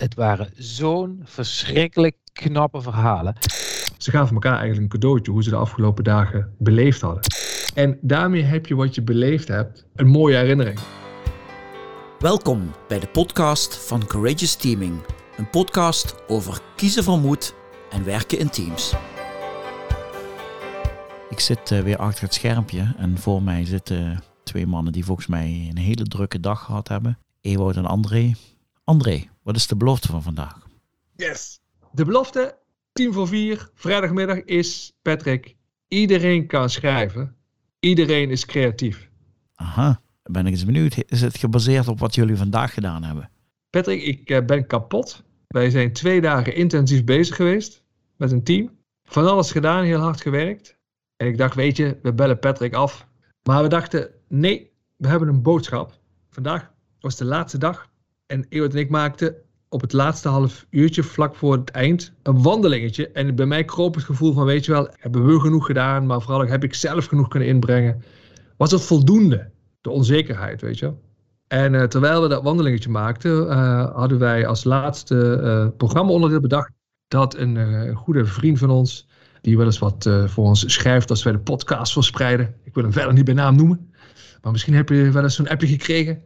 Het waren zo'n verschrikkelijk knappe verhalen. Ze gaven elkaar eigenlijk een cadeautje hoe ze de afgelopen dagen beleefd hadden. En daarmee heb je wat je beleefd hebt, een mooie herinnering. Welkom bij de podcast van Courageous Teaming. Een podcast over kiezen van moed en werken in teams. Ik zit uh, weer achter het schermpje en voor mij zitten twee mannen die volgens mij een hele drukke dag gehad hebben. Ewout en André. André, wat is de belofte van vandaag? Yes. De belofte, tien voor vier, vrijdagmiddag, is, Patrick, iedereen kan schrijven. Iedereen is creatief. Aha, ben ik eens benieuwd. Is het gebaseerd op wat jullie vandaag gedaan hebben? Patrick, ik uh, ben kapot. Wij zijn twee dagen intensief bezig geweest met een team. Van alles gedaan, heel hard gewerkt. En ik dacht, weet je, we bellen Patrick af. Maar we dachten, nee, we hebben een boodschap. Vandaag was de laatste dag. En Ewout en ik maakten op het laatste half uurtje, vlak voor het eind, een wandelingetje. En bij mij kroop het gevoel van, weet je wel, hebben we genoeg gedaan, maar vooral heb ik zelf genoeg kunnen inbrengen. Was het voldoende? De onzekerheid, weet je. En uh, terwijl we dat wandelingetje maakten, uh, hadden wij als laatste uh, programma-onderdeel bedacht dat een goede vriend van ons, die wel eens wat voor ons schrijft als wij de podcast verspreiden, ik wil hem verder niet bij naam noemen, maar misschien heb je wel eens zo'n appje gekregen,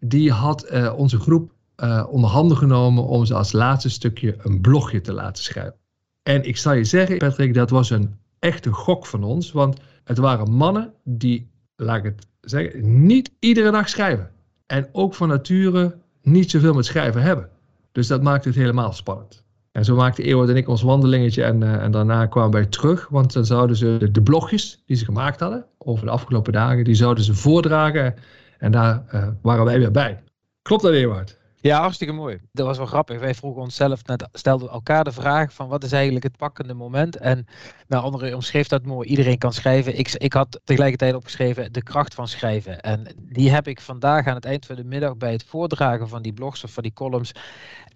die had onze groep uh, onder handen genomen om ze als laatste stukje een blogje te laten schrijven. En ik zal je zeggen, Patrick, dat was een echte gok van ons, want het waren mannen die, laat ik het zeggen, niet iedere dag schrijven. En ook van nature niet zoveel met schrijven hebben. Dus dat maakte het helemaal spannend. En zo maakte Ewout en ik ons wandelingetje en, uh, en daarna kwamen wij terug, want dan zouden ze de, blogjes die ze gemaakt hadden over de afgelopen dagen, die zouden ze voordragen en daar uh, waren wij weer bij. Klopt dat, Ewout? Ja, hartstikke mooi. Dat was wel grappig. Wij vroegen onszelf, net, stelden elkaar de vraag van wat is eigenlijk het pakkende moment? En nou, andere omschreef dat mooi. Iedereen kan schrijven. Ik, ik had tegelijkertijd opgeschreven de kracht van schrijven. En die heb ik vandaag aan het eind van de middag bij het voordragen van die blogs of van die columns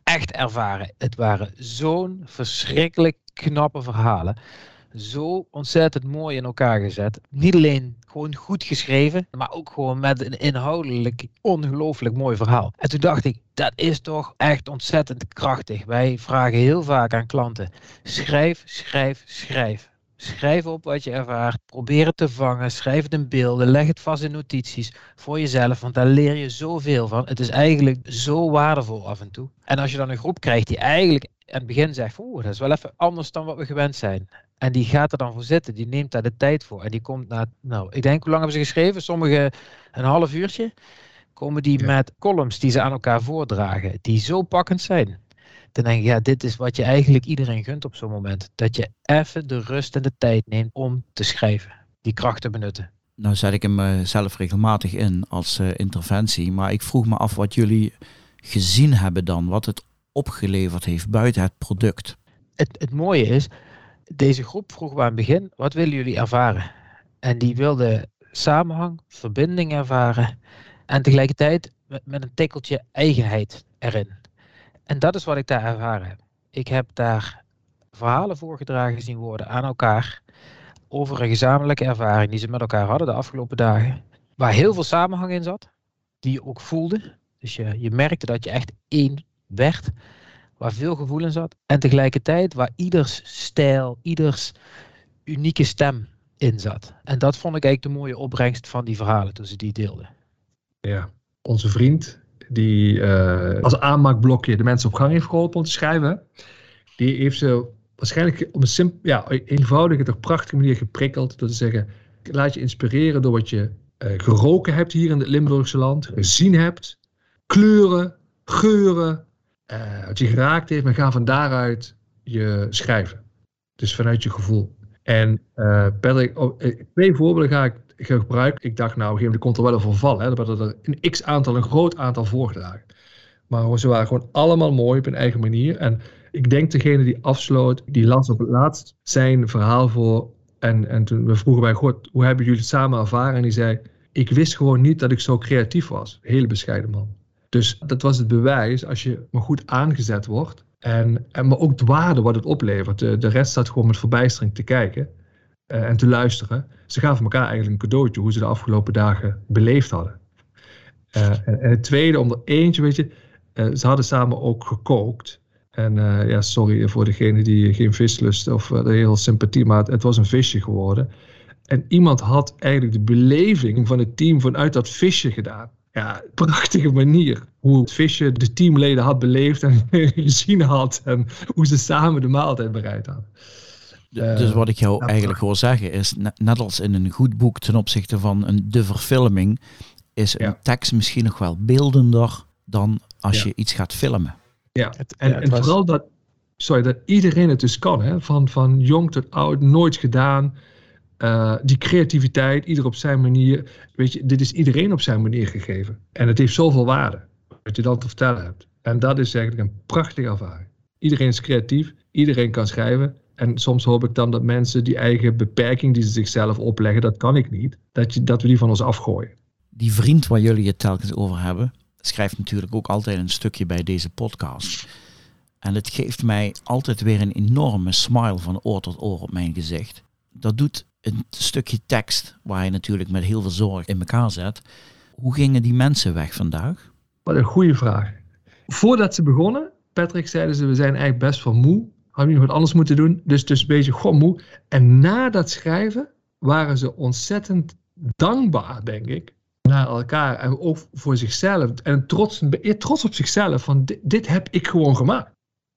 echt ervaren. Het waren zo'n verschrikkelijk knappe verhalen zo ontzettend mooi in elkaar gezet. Niet alleen gewoon goed geschreven, maar ook gewoon met een inhoudelijk ongelooflijk mooi verhaal. En toen dacht ik, dat is toch echt ontzettend krachtig. Wij vragen heel vaak aan klanten: schrijf, schrijf, schrijf. Schrijf op wat je ervaart. Probeer het te vangen. Schrijf het in beelden. Leg het vast in notities voor jezelf. Want daar leer je zoveel van. Het is eigenlijk zo waardevol af en toe. En als je dan een groep krijgt die eigenlijk aan het begin zegt: Oeh, dat is wel even anders dan wat we gewend zijn. En die gaat er dan voor zitten. Die neemt daar de tijd voor. En die komt na, nou, ik denk, hoe lang hebben ze geschreven? Sommigen een half uurtje. Komen die met columns die ze aan elkaar voordragen. Die zo pakkend zijn. Dan denk je, ja, dit is wat je eigenlijk iedereen gunt op zo'n moment. Dat je even de rust en de tijd neemt om te schrijven. Die kracht te benutten. Nou zet ik hem uh, zelf regelmatig in als uh, interventie. Maar ik vroeg me af wat jullie gezien hebben dan. Wat het opgeleverd heeft buiten het product. Het, het mooie is, deze groep vroeg aan het begin, wat willen jullie ervaren? En die wilden samenhang, verbinding ervaren en tegelijkertijd met, met een tikkeltje eigenheid erin. En dat is wat ik daar ervaren heb. Ik heb daar verhalen voorgedragen zien worden aan elkaar over een gezamenlijke ervaring die ze met elkaar hadden de afgelopen dagen, waar heel veel samenhang in zat, die je ook voelde. Dus je, je merkte dat je echt één werd waar veel gevoel in zat. En tegelijkertijd waar ieders stijl, ieders unieke stem in zat. En dat vond ik eigenlijk de mooie opbrengst van die verhalen toen ze die deelden. Ja, onze vriend die uh, als aanmaakblokje de mensen op gang heeft geholpen om te schrijven. Die heeft ze waarschijnlijk op een simp ja, eenvoudige, toch prachtige manier geprikkeld. Door te zeggen, laat je inspireren door wat je uh, geroken hebt hier in het Limburgse land. Gezien hebt. Kleuren, geuren, uh, je geraakt heeft, maar ga van daaruit je schrijven. Dus vanuit je gevoel. En Patrick, oh, eh, twee voorbeelden ga ik gebruiken. Ik dacht, nou, op een gegeven moment komt er wel een verval. Hè? Dat er een x aantal, een groot aantal voorgedragen. Maar ze waren gewoon allemaal mooi op hun eigen manier. En ik denk degene die afsloot, die las op het laatst zijn verhaal voor. En, en toen we vroegen bij God, hoe hebben jullie het samen ervaren? En die zei, ik wist gewoon niet dat ik zo creatief was. Hele bescheiden man. Dus dat was het bewijs, als je maar goed aangezet wordt, en, en maar ook de waarde wat het oplevert. De, de rest staat gewoon met verbijstering te kijken uh, en te luisteren. Ze gaven elkaar eigenlijk een cadeautje hoe ze de afgelopen dagen beleefd hadden. Uh, en, het tweede, om er eentje, weet je, ze hadden samen ook gekookt. En ja, sorry voor degene die geen vis lust of heel sympathie, maar het, was een visje geworden. En iemand had eigenlijk de beleving van het team vanuit dat visje gedaan. Ja, prachtige manier hoe het visje de teamleden had beleefd en gezien had. En hoe ze samen de maaltijd bereid hadden. dus wat ik jou eigenlijk wil zeggen is, net als in een goed boek ten opzichte van een, de verfilming, is een tekst misschien nog wel beeldender dan als je iets gaat filmen. Ja, en, en vooral dat, sorry, dat iedereen het dus kan, hè? Van, van jong tot oud, nooit gedaan. Uh, die creativiteit, ieder op zijn manier. Weet je, dit is iedereen op zijn manier gegeven. En het heeft zoveel waarde, wat je dan te vertellen hebt. En dat is eigenlijk een prachtige ervaring. Iedereen is creatief, iedereen kan schrijven. En soms hoop ik dan dat mensen die eigen beperking die ze zichzelf opleggen, dat kan ik niet, dat, je, dat we die van ons afgooien. Die vriend waar jullie het telkens over hebben, schrijft natuurlijk ook altijd een stukje bij deze podcast. En het geeft mij altijd weer een enorme smile van oor tot oor op mijn gezicht. Dat doet een stukje tekst waar je natuurlijk met heel veel zorg in elkaar zet. Hoe gingen die mensen weg vandaag? Wat een goede vraag. Voordat ze begonnen, Patrick, zeiden ze, we zijn eigenlijk best wel moe. Hadden we nog wat anders moeten doen. Dus, dus een beetje gewoon moe. En na dat schrijven waren ze ontzettend dankbaar, denk ik, naar elkaar. En ook voor zichzelf. En trots, trots op zichzelf. Van dit, heb ik gewoon gemaakt.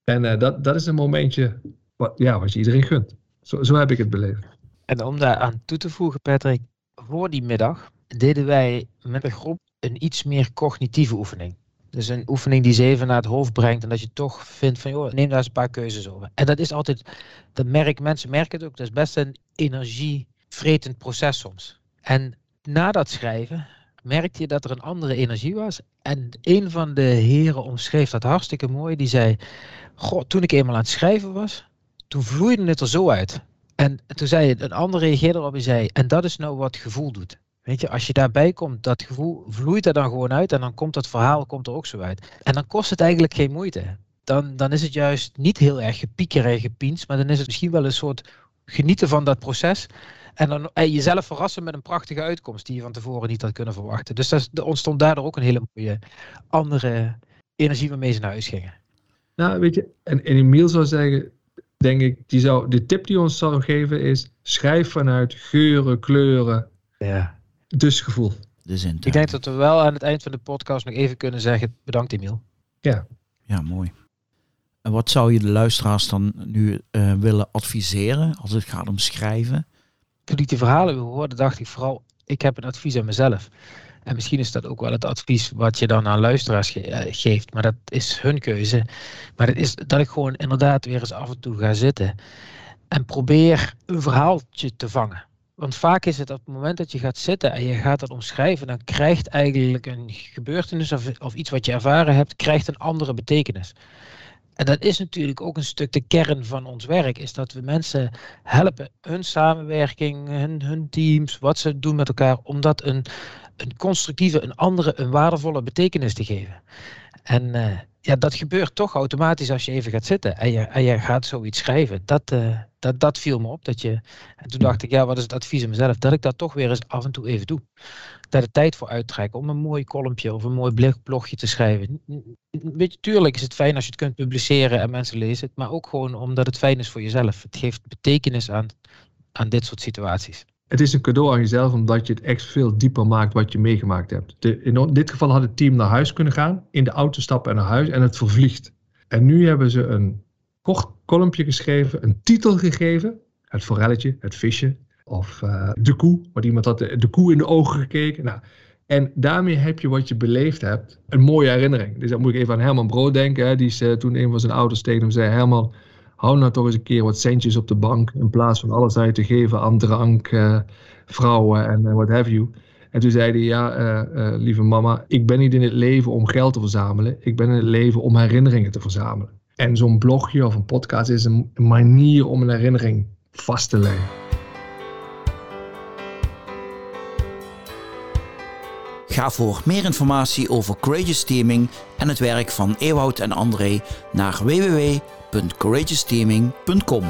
En uh, dat, dat is een momentje wat, ja, wat je iedereen gunt. Zo, zo heb ik het beleefd. En om daar aan toe te voegen, Patrick, voor die middag deden wij met een groep een iets meer cognitieve oefening. Dus een oefening die ze even naar het hoofd brengt en dat je toch vindt van, joh, neem daar eens een paar keuzes over. En dat is altijd, dat merk, mensen merken het ook, dat is best een energievretend proces soms. En na dat schrijven merkte je dat er een andere energie was. En een van de heren omschreef dat hartstikke mooi. Die zei, goh, toen ik eenmaal aan het schrijven was, toen vloeide het er zo uit. En toen zei een ander reageerde erop en zei, en dat is nou wat gevoel doet. Weet je, als je daarbij komt, dat gevoel vloeit er dan gewoon uit en dan komt dat verhaal komt er ook zo uit. En dan kost het eigenlijk geen moeite. Dan, dan is het juist niet heel erg gepieker en gepiens, maar dan is het misschien wel een soort genieten van dat proces. En dan jezelf verrassen met een prachtige uitkomst die je van tevoren niet had kunnen verwachten. Dus er ontstond daardoor ook een hele mooie andere energie waarmee ze naar huis gingen. Nou, weet je, en, en Emiel zou zeggen, denk ik, die zou, de tip die ons zou geven is: schrijf vanuit geuren, kleuren. Ja. Dus gevoel. De zin. Ik denk dat we wel aan het eind van de podcast nog even kunnen zeggen: bedankt, Emiel. Ja. Ja, mooi. En wat zou je de luisteraars dan nu uh, willen adviseren als het gaat om schrijven? Toen ik die verhalen hoorde, dacht ik vooral: ik heb een advies aan mezelf. En misschien is dat ook wel het advies wat je dan aan luisteraars eh, geeft, maar dat is hun keuze. Maar het is dat ik gewoon inderdaad weer eens af en toe ga zitten en probeer een verhaaltje te vangen. Want vaak is het op het moment dat je gaat zitten en je gaat het omschrijven, dan krijgt eigenlijk een gebeurtenis of, of iets wat je ervaren hebt, krijgt een andere betekenis. En dat is natuurlijk ook een stuk de kern van ons werk, is dat we mensen helpen, hun samenwerking, hun, hun teams, wat ze doen met elkaar, om dat een, een constructieve, een andere, een waardevolle betekenis te geven. En uh, ja, dat gebeurt toch automatisch als je even gaat zitten en je, en je gaat zoiets schrijven. Dat, uh, dat, dat viel me op. Dat je, en toen dacht ik, ja, wat is het advies aan mezelf? Dat ik dat toch weer eens af en toe even doe. Daar de tijd voor uittrekken om een mooi kolompje of een mooi blogje te schrijven. Tuurlijk is het fijn als je het kunt publiceren en mensen lezen het, maar ook gewoon omdat het fijn is voor jezelf. Het geeft betekenis aan, aan dit soort situaties het is een cadeau aan jezelf omdat je het echt veel dieper maakt wat je meegemaakt hebt. De, in dit geval had het team naar huis kunnen gaan, in de auto stappen en naar huis en het vervliegt. En nu hebben ze een kort kolompje geschreven, een titel gegeven, het forelletje, het visje of uh, de koe, want iemand had de, de, koe in de ogen gekeken. Nou, en daarmee heb je wat je beleefd hebt, een mooie herinnering. Dus dan moet ik even aan Herman Brood denken, hè, die is, uh, toen een van zijn ouders tegen hem zei, Herman, hou nou toch eens een keer wat centjes op de bank. In plaats van alles uit te geven aan drank, uh, vrouwen en wat have you. En toen zei hij, ja, uh, lieve mama, ik ben niet in het leven om geld te verzamelen. Ik ben in het leven om herinneringen te verzamelen. En zo'n blogje of een podcast is een manier om een herinnering vast te leggen. Ga voor meer informatie over Courageous Teaming en het werk van Ewout en André naar www www.courageousteaming.com.